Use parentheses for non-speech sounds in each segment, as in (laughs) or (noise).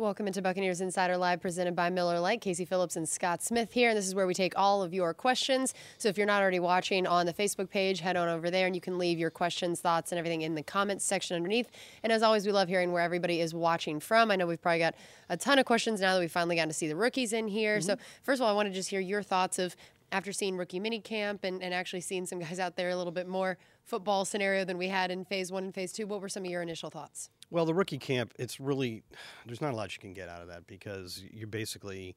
Welcome into Buccaneers Insider Live, presented by Miller Lite. Casey Phillips and Scott Smith here, and this is where we take all of your questions. So if you're not already watching on the Facebook page, head on over there, and you can leave your questions, thoughts, and everything in the comments section underneath. And as always, we love hearing where everybody is watching from. I know we've probably got a ton of questions now that we've finally gotten to see the rookies in here. Mm-hmm. So first of all, I want to just hear your thoughts of after seeing rookie mini camp and, and actually seeing some guys out there a little bit more football scenario than we had in phase one and phase two. What were some of your initial thoughts? Well, the rookie camp, it's really there's not a lot you can get out of that because you're basically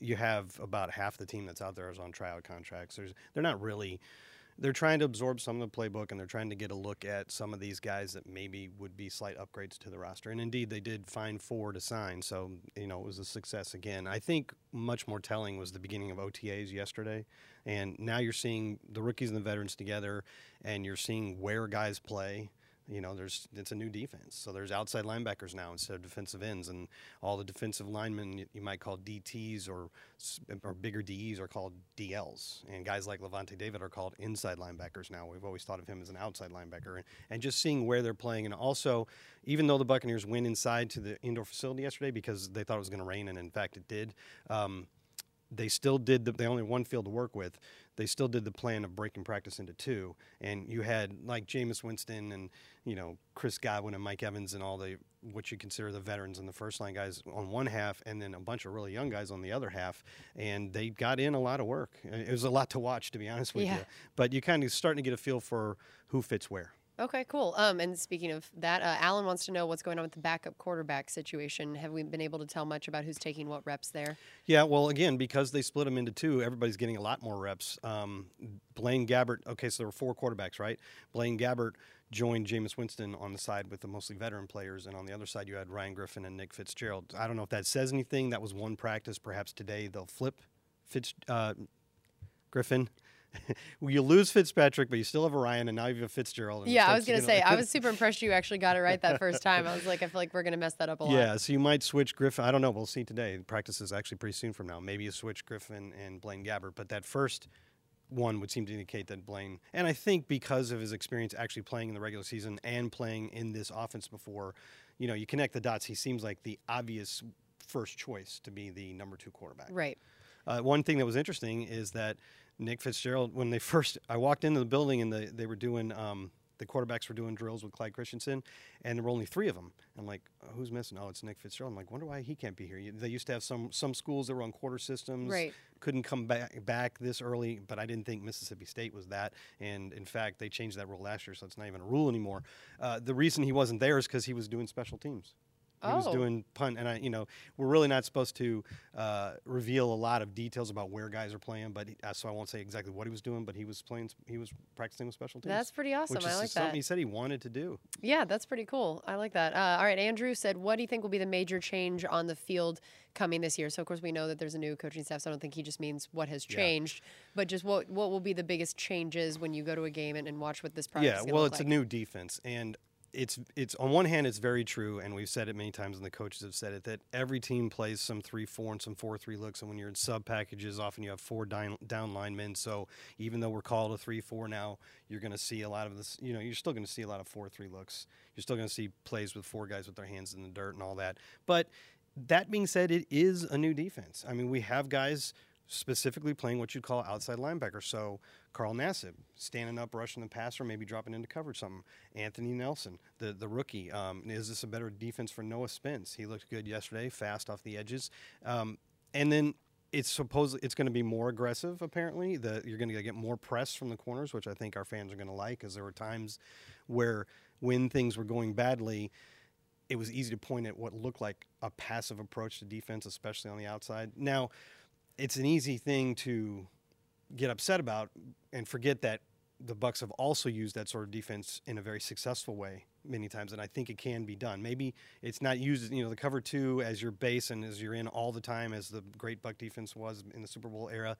you have about half the team that's out there is on tryout contracts. There's they're not really they're trying to absorb some of the playbook and they're trying to get a look at some of these guys that maybe would be slight upgrades to the roster. And indeed, they did find four to sign, so you know it was a success again. I think much more telling was the beginning of OTAs yesterday, and now you're seeing the rookies and the veterans together, and you're seeing where guys play you know, there's it's a new defense. So there's outside linebackers now instead of defensive ends, and all the defensive linemen you, might call DTs or or bigger DEs are called DLs, and guys like Lavonte David are called inside linebackers now. We've always thought of him as an outside linebacker, and, and just seeing where they're playing, and also even though the Buccaneers went inside to the indoor facility yesterday because they thought it was going to rain, and in fact it did. Um, they still did the, they only one field to work with they still did the plan of breaking practice into two and you had like Jameis Winston and you know Chris Godwin and Mike Evans and all the what you consider the veterans and the first line guys on one half and then a bunch of really young guys on the other half and they got in a lot of work. It was a lot to watch to be honest with yeah. you. But you kind of starting to get a feel for who fits where Okay, cool. Um, and speaking of that, uh, Alan wants to know what's going on with the backup quarterback situation. Have we been able to tell much about who's taking what reps there? Yeah, well, again, because they split them into two, everybody's getting a lot more reps. Um, Blaine Gabbert. Okay, so there were four quarterbacks, right? Blaine Gabbert joined Jameis Winston on the side with the mostly veteran players, and on the other side you had Ryan Griffin and Nick Fitzgerald. I don't know if that says anything. That was one practice. Perhaps today they'll flip Fitz uh, Griffin (laughs) you lose Fitzpatrick, but you still have Orion, and now you have Fitzgerald. Yeah, I was gonna say I was super impressed you actually got it right that first time. I was like, I feel like we're gonna mess that up a lot. Yeah, so you might switch Griffin. I don't know. We'll see today. Practice is actually pretty soon from now. Maybe you switch Griffin and Blaine Gabbert, but that first one would seem to indicate that Blaine, and I think because of his experience actually playing in the regular season and playing in this offense before, you know, you connect the dots. He seems like the obvious first choice to be the number two quarterback. Right. Uh, one thing that was interesting is that Nick Fitzgerald, when they first, I walked into the building and the, they were doing, um, the quarterbacks were doing drills with Clyde Christensen, and there were only three of them. I'm like, oh, who's missing? Oh, it's Nick Fitzgerald. I'm like, wonder why he can't be here. They used to have some some schools that were on quarter systems, right. couldn't come back back this early, but I didn't think Mississippi State was that. And in fact, they changed that rule last year, so it's not even a rule anymore. Uh, the reason he wasn't there is because he was doing special teams. He oh. was doing punt, and I, you know, we're really not supposed to uh, reveal a lot of details about where guys are playing, but he, uh, so I won't say exactly what he was doing, but he was playing, he was practicing with special teams. That's pretty awesome. Which I like something that. He said he wanted to do. Yeah, that's pretty cool. I like that. Uh, all right, Andrew said, "What do you think will be the major change on the field coming this year?" So of course we know that there's a new coaching staff, so I don't think he just means what has changed, yeah. but just what what will be the biggest changes when you go to a game and, and watch what this project. Yeah, well, it's like. a new defense, and it's it's on one hand it's very true and we've said it many times and the coaches have said it that every team plays some three four and some four three looks and when you're in sub packages often you have four down, down linemen. So even though we're called a three four now you're going to see a lot of this you know you're still going to see a lot of four three looks. You're still going to see plays with four guys with their hands in the dirt and all that. But that being said it is a new defense. I mean we have guys specifically playing what you'd call outside linebacker. So Carl Nassib standing up, rushing the passer, maybe dropping into coverage something. Anthony Nelson, the the rookie. Um, is this a better defense for Noah Spence? He looked good yesterday, fast off the edges. Um, and then it's supposedly it's going to be more aggressive. Apparently, the, you're going to get more press from the corners, which I think our fans are going to like, because there were times where when things were going badly. It was easy to point at what looked like a passive approach to defense, especially on the outside. Now, it's an easy thing to get upset about and forget that the Bucks have also used that sort of defense in a very successful way many times, and I think it can be done. Maybe it's not used, you know, the cover two as your base and as you're in all the time, as the great Buck defense was in the Super Bowl era,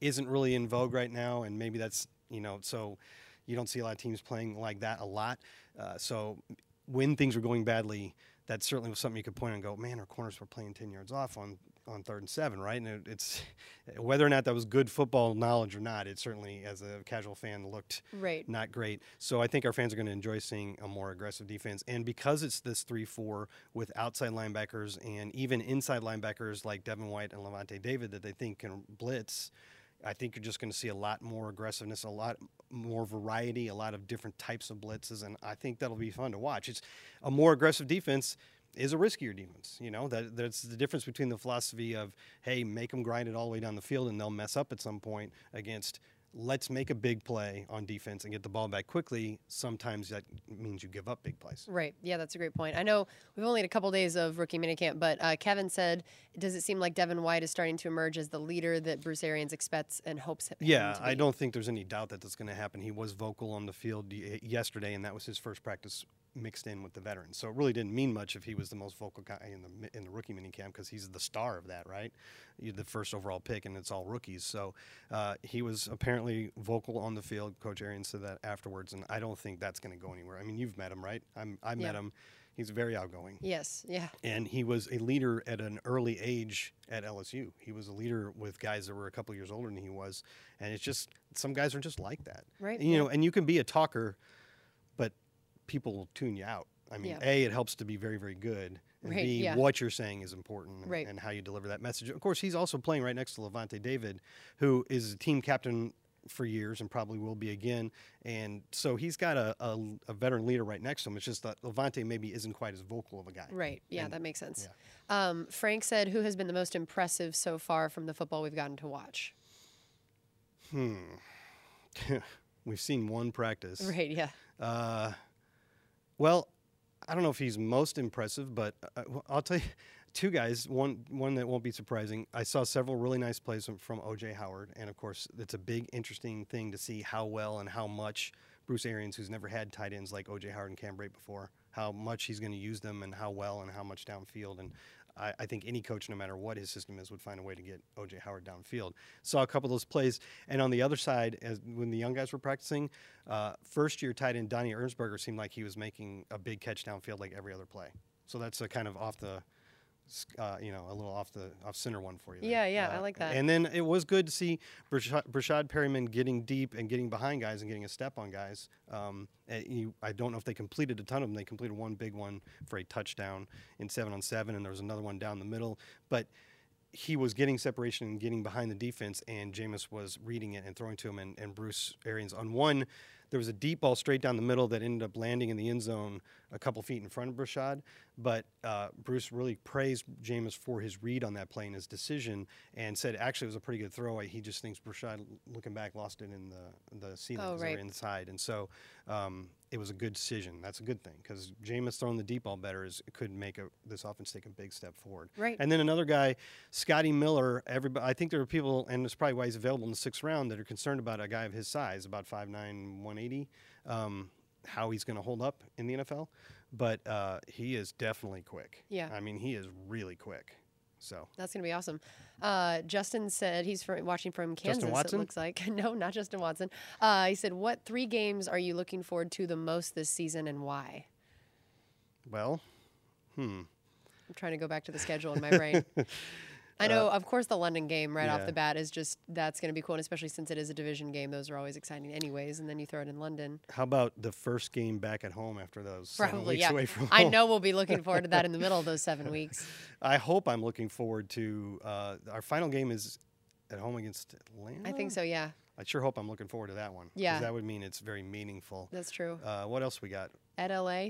isn't really in vogue right now, and maybe that's you know so you don't see a lot of teams playing like that a lot. Uh, so when things were going badly, that certainly was something you could point and go, man, our corners were playing ten yards off on on third and seven, right? And it, it's (laughs) whether or not that was good football knowledge or not. It certainly, as a casual fan, looked Right. not great. So I think our fans are going to enjoy seeing a more aggressive defense. And because it's this 3 4 with outside linebackers and even inside linebackers like Devin White and Lavonte David that they think can blitz, I think you're just going to see a lot more aggressiveness, a lot more variety, a lot of different types of blitzes. And I think that'll be fun to watch. It's a more aggressive defense. Is a riskier defense, you know. That that's the difference between the philosophy of, hey, make them grind it all the way down the field and they'll mess up at some point, against let's make a big play on defense and get the ball back quickly. Sometimes that means you give up big plays. Right. Yeah, that's a great point. I know we've only had a couple days of rookie minicamp, but uh, Kevin said, "Does it seem like Devin White is starting to emerge as the leader that Bruce Arians expects and hopes?" him Yeah, I don't think there's any doubt that that's going to happen. He was vocal on the field y- yesterday, and that was his first practice mixed in with the veterans. So it really didn't mean much if he was the most vocal guy in the in the rookie minicamp because he's the star of that, right? You're the first overall pick, and it's all rookies. So uh, he was apparently vocal on the field. Coach Arians said that afterwards, and I don't think that's going to go anywhere. I mean, you've met him, right? I'm, I met Yeah. him. He's very outgoing. Yes. Yeah. and he was a leader at an early age at LSU. He was a leader with guys that were a couple years older than he was, and it's just some guys are just like that, Right, You yeah. know, and you can be a talker, people will tune you out. I mean, Yeah. a it helps to be very very good, and Right, b yeah. what you're saying is important, and, Right. and how you deliver that message. Of course, he's also playing right next to Lavonte David, who is a team captain for years and probably will be again. And so he's got a, a, a veteran leader right next to him. It's just that Lavonte maybe isn't quite as vocal of a guy. Right. Yeah, And- that makes sense. Um, Frank said, "Who has been the most impressive so far from the football we've gotten to watch?" Hmm. (laughs) we've seen one practice. Right. Yeah. Uh, well, I don't know if he's most impressive, but uh, I'll tell you (laughs) two guys. One one that won't be surprising. I saw several really nice plays from, from OJ Howard, and of course, it's a big, interesting thing to see how well and how much Bruce Arians, who's never had tight ends like OJ Howard and Cam Brate before, how much he's going to use them and how well and how much downfield. And I, I think any coach, no matter what his system is, would find a way to get OJ Howard downfield. Saw a couple of those plays, and on the other side, as when the young guys were practicing, uh, first year tight end Donnie Ernsberger seemed like he was making a big catch downfield like every other play. So that's a kind of off the, uh, you know, a little off the off center one for you. there. Yeah, yeah, I Uh, like that. And then it was good to see Breshad, Breshad Perriman getting deep and getting behind guys and getting a step on guys. Um, and you, I don't know if they completed a ton of them. They completed one big one for a touchdown in seven on seven, and there was another one down the middle. But he was getting separation and getting behind the defense, and Jameis was reading it and throwing to him. And, and Bruce Arians on one, there was a deep ball straight down the middle that ended up landing in the end zone a couple feet in front of Breshad. But uh, Bruce really praised Jameis for his read on that play and his decision, and said actually it was a pretty good throw. He just thinks Breshad, looking back, lost it in the the ceiling Oh, 'cause they were right. inside, and so um, it was a good decision. That's a good thing because Jameis throwing the deep ball better is could make a, this offense take a big step forward. Right. And then another guy, Scotty Miller. Everybody, I think there are people, and it's probably why he's available in the sixth round, that are concerned about a guy of his size, about 5'9", 180, um, how he's going to hold up in the NFL. But uh, he is definitely quick. Yeah. I mean, he is really quick. So That's gonna be awesome. Uh, Justin said he's from, watching from Kansas. It Watson? looks like (laughs) no, not Justin Watson. Uh, he said, "What three games are you looking forward to the most this season, and why?" well, hmm. I'm trying to go back to the schedule in my brain. (laughs) I know, of course, the London game right off Uh, the bat is just that's going to be cool, and especially since it is a division game. Those are always exciting, anyways. And then you throw it in London. How about the first game back at home after those seven Probably, weeks yeah. away from I know we'll be looking forward to that in the middle of those (laughs) seven weeks. I hope I'm looking forward to uh, our final game is at home against Atlanta. I think so. Yeah, I sure hope I'm looking forward to that one. Yeah. that would mean it's very meaningful. that's true. Uh, what else we got? At LA,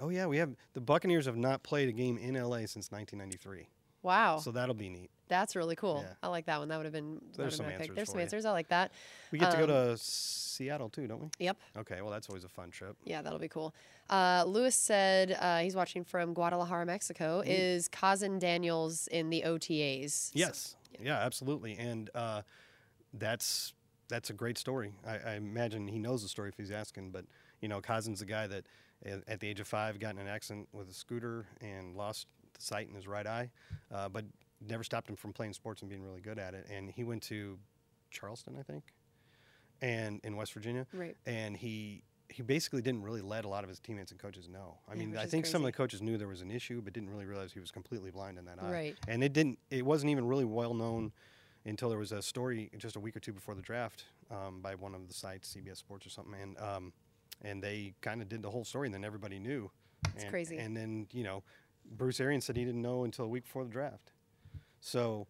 Oh yeah, we have the Buccaneers have not played a game in LA since 1993, wow, so that'll be neat. that's really cool. Yeah. I like that one. That would have been. that there's some been a pick. answers There's some you. answers. I like that. We get to go Um, to Seattle too, don't we? Yep. Okay, well that's always a fun trip. Yeah, that'll be cool. Uh, Lewis said uh, he's watching from Guadalajara, Mexico. Is Kahzin Daniels in the OTAs? Yes, yeah, absolutely, and uh, that's that's a great story. I, I imagine he knows the story if he's asking, but you know, Kahzin's the guy that at, at the age of five got in an accident with a scooter and lost the sight in his right eye, uh, but never stopped him from playing sports and being really good at it. And he went to Charleston, I think, and in West Virginia, Right. and he he basically didn't really let a lot of his teammates and coaches know. I Yeah, mean, I think some of the coaches knew there was an issue, but didn't really realize he was completely blind in that eye. Right. And it didn't. It wasn't even really well known until there was a story just a week or two before the draft um, by one of the sites, CBS Sports or something, and um, and they kind of did the whole story, and then everybody knew. It's crazy. And then you know, Bruce Arians said he didn't know until a week before the draft. So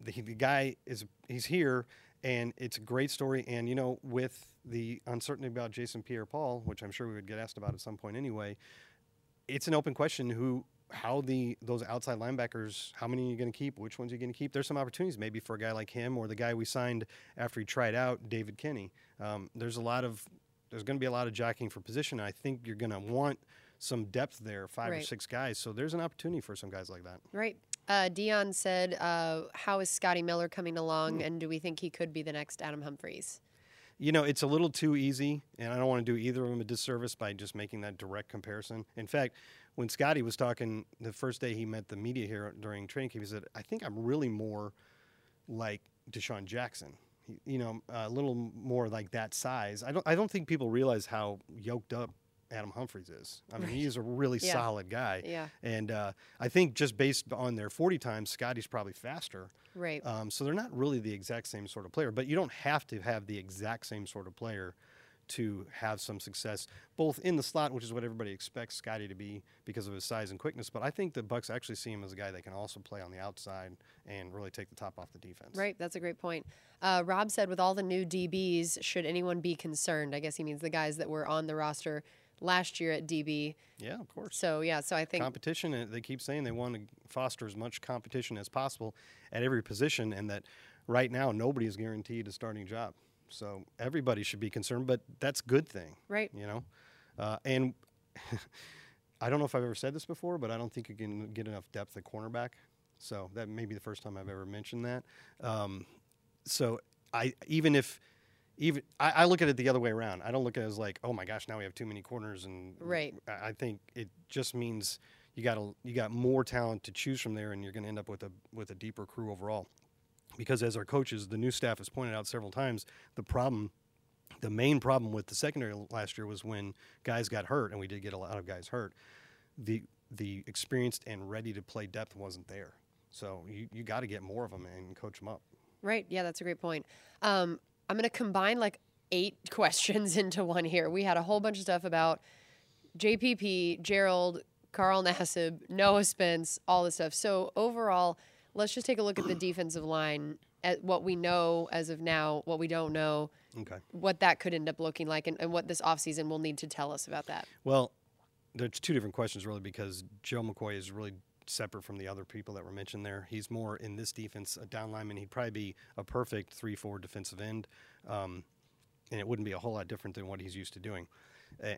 the, the guy is he's here and it's a great story. And you know with the uncertainty about Jason Pierre-Paul which I'm sure we would get asked about at some point anyway it's an open question who how the those outside linebackers how many are you going to keep? Which ones are you going to keep? There's some opportunities maybe for a guy like him or the guy we signed after he tried out David Kinney. Um, there's a lot of there's going to be a lot of jockeying for position. I think you're going to want some depth there five or six guys so there's an opportunity for some guys like that Right. Uh, Dion said, uh, "How is Scotty Miller coming along, Hmm. and do we think he could be the next Adam Humphries?" You know, it's a little too easy, and I don't want to do either of them a disservice by just making that direct comparison. In fact, when Scotty was talking the first day he met the media here during training camp, he said, "I think I'm really more like DeSean Jackson. You know, a little more like that size. I don't. I don't think people realize how yoked up Adam Humphries is. I mean, he is a really Yeah. solid guy. Yeah. And uh, I think just based on their 40 times, Scotty's probably faster. Right. Um, so they're not really the exact same sort of player, but you don't have to have the exact same sort of player to have some success, both in the slot, which is what everybody expects Scotty to be because of his size and quickness. But I think the Bucks actually see him as a guy that can also play on the outside and really take the top off the defense. Right, that's a great point. Uh, Rob said, with all the new DBs, should anyone be concerned? I guess he means the guys that were on the roster last year at DB. Yeah, of course. So yeah, so I think competition they keep saying they want to foster as much competition as possible at every position and that right now nobody is guaranteed a starting job so everybody should be concerned but that's a good thing right. you know uh, and (laughs) i don't know if i've ever said this before but i don't think you can get enough depth at cornerback so that may be the first time i've ever mentioned that um, so i even if even I, I look at it the other way around i don't look at it as like oh my gosh now we have too many corners and Right. I I think it just means you got a, you got more talent to choose from there, and you're going to end up with a with a deeper crew overall. Because as our coaches, the new staff has pointed out several times, the problem, the main problem with the secondary last year was when guys got hurt, and we did get a lot of guys hurt. The the experienced and ready to play depth wasn't there. So you, you got to get more of them and coach them up. Right. Yeah, that's a great point. Um, I'm going to combine like eight (laughs) questions into one here. We had a whole bunch of stuff about JPP, Gerald, Carl Nassib, Noah Spence, all this stuff. So overall, let's just take a look at the defensive line, at what we know as of now, what we don't know, Okay. what that could end up looking like, and, and what this offseason will need to tell us about that. Well, there's two different questions really because Joe McCoy is really separate from the other people that were mentioned there. He's more in this defense, a down lineman. He'd probably be a perfect three-four defensive end, um, and it wouldn't be a whole lot different than what he's used to doing.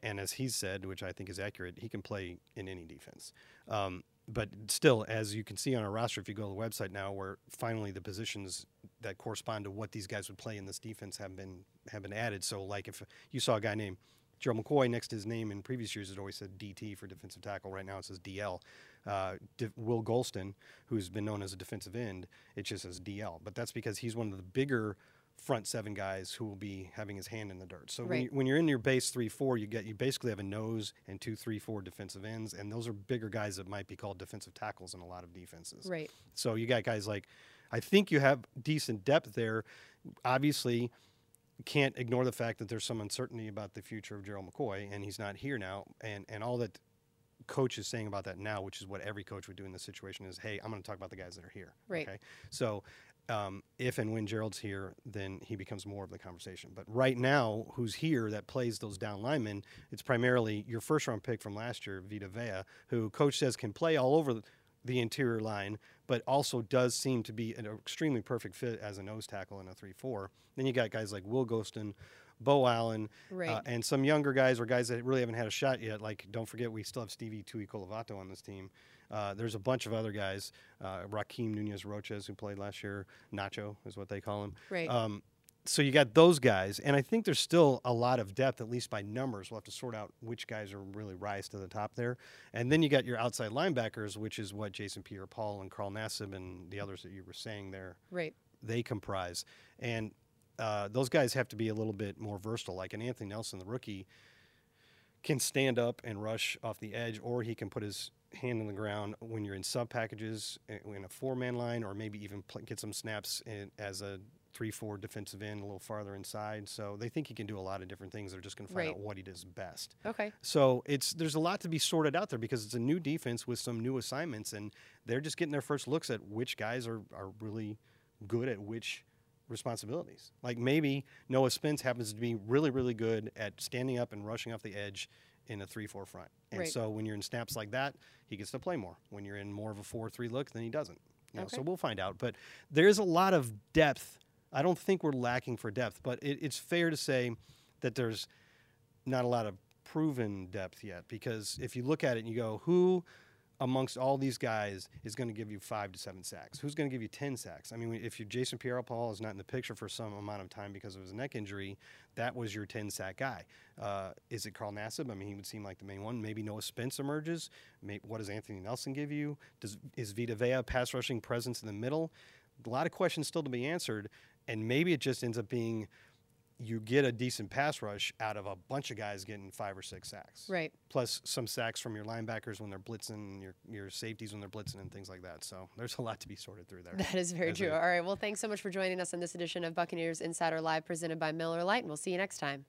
And as he's said, which I think is accurate, he can play in any defense. Um, but still, as you can see on our roster, if you go to the website now, where finally the positions that correspond to what these guys would play in this defense have been have been added. So, like if you saw a guy named Joe McCoy next to his name in previous years, it always said DT for defensive tackle. Right now, it says DL. Uh, Will Gholston, who's been known as a defensive end, it just says DL. But that's because he's one of the bigger front seven guys who will be having his hand in the dirt. So when, Right. you, when you're in your base three four, you get you basically have a nose and two three four defensive ends, and those are bigger guys that might be called defensive tackles in a lot of defenses. Right. So you got guys like, I think you have decent depth there. Obviously, can't ignore the fact that there's some uncertainty about the future of Gerald McCoy, and he's not here now. And and all that coach is saying about that now, which is what every coach would do in this situation, is, hey, I'm going to talk about the guys that are here. Right. Okay. So. Um, if and when Gerald's here, then he becomes more of the conversation. But right now, who's here that plays those down linemen? It's primarily your first round pick from last year, Vita Vea, who coach says can play all over the interior line, but also does seem to be an extremely perfect fit as a nose tackle in a 3 4. Then you got guys like Will Gholston, Beau Allen, Right. uh, and some younger guys or guys that really haven't had a shot yet. Like, don't forget, we still have Stevie Tu'ikolovatu on this team. Uh, there's a bunch of other guys, uh, Rakeem Nunez-Roches, who played last year. Nacho is what they call him. Right. Um, so you got those guys, and I think there's still a lot of depth, at least by numbers. We'll have to sort out which guys are really rise to the top there, and then you got your outside linebackers, which is what Jason Pierre-Paul and Carl Nassib and the others that you were saying there right. they comprise. And uh, those guys have to be a little bit more versatile. Like an Anthony Nelson, the rookie, can stand up and rush off the edge, or he can put his hand on the ground when you're in sub packages eh, in a four man line, or maybe even get some snaps in, as a three four defensive end a little farther inside. So they think he can do a lot of different things. They're just going to find Right. out what he does best. Okay. So it's there's a lot to be sorted out there because it's a new defense with some new assignments, and they're just getting their first looks at which guys are, are really good at which responsibilities. Like maybe Noah Spence happens to be really really good at standing up and rushing off the edge in a three four front, and Right. so when you're in snaps like that, he gets to play more. When you're in more of a four three look, then he doesn't. You know, So we'll find out. But there's a lot of depth. I don't think we're lacking for depth, but it, it's fair to say that there's not a lot of proven depth yet because if you look at it and you go, who amongst all these guys is going to give you five to seven sacks? Who's going to give you 10 sacks? I mean, if you Jason Pierre Paul is not in the picture for some amount of time because of his neck injury, that was your 10 sack guy. Uh, is it Carl Nassib? I mean, he would seem like the main one. Maybe Noah Spence emerges. May what does Anthony Nelson give you? Does Is Vita Vea pass rushing presence in the middle? A lot of questions still to be answered. And maybe it just ends up being you get a decent pass rush out of a bunch of guys getting five or six sacks. Right. Plus some sacks from your linebackers when they're blitzing, your your safeties when they're blitzing, and things like that. So there's a lot to be sorted through there. (laughs) That is very true. All right. Well, thanks so much for joining us on this edition of Buccaneers Insider Live presented by Miller Lite, and we'll see you next time.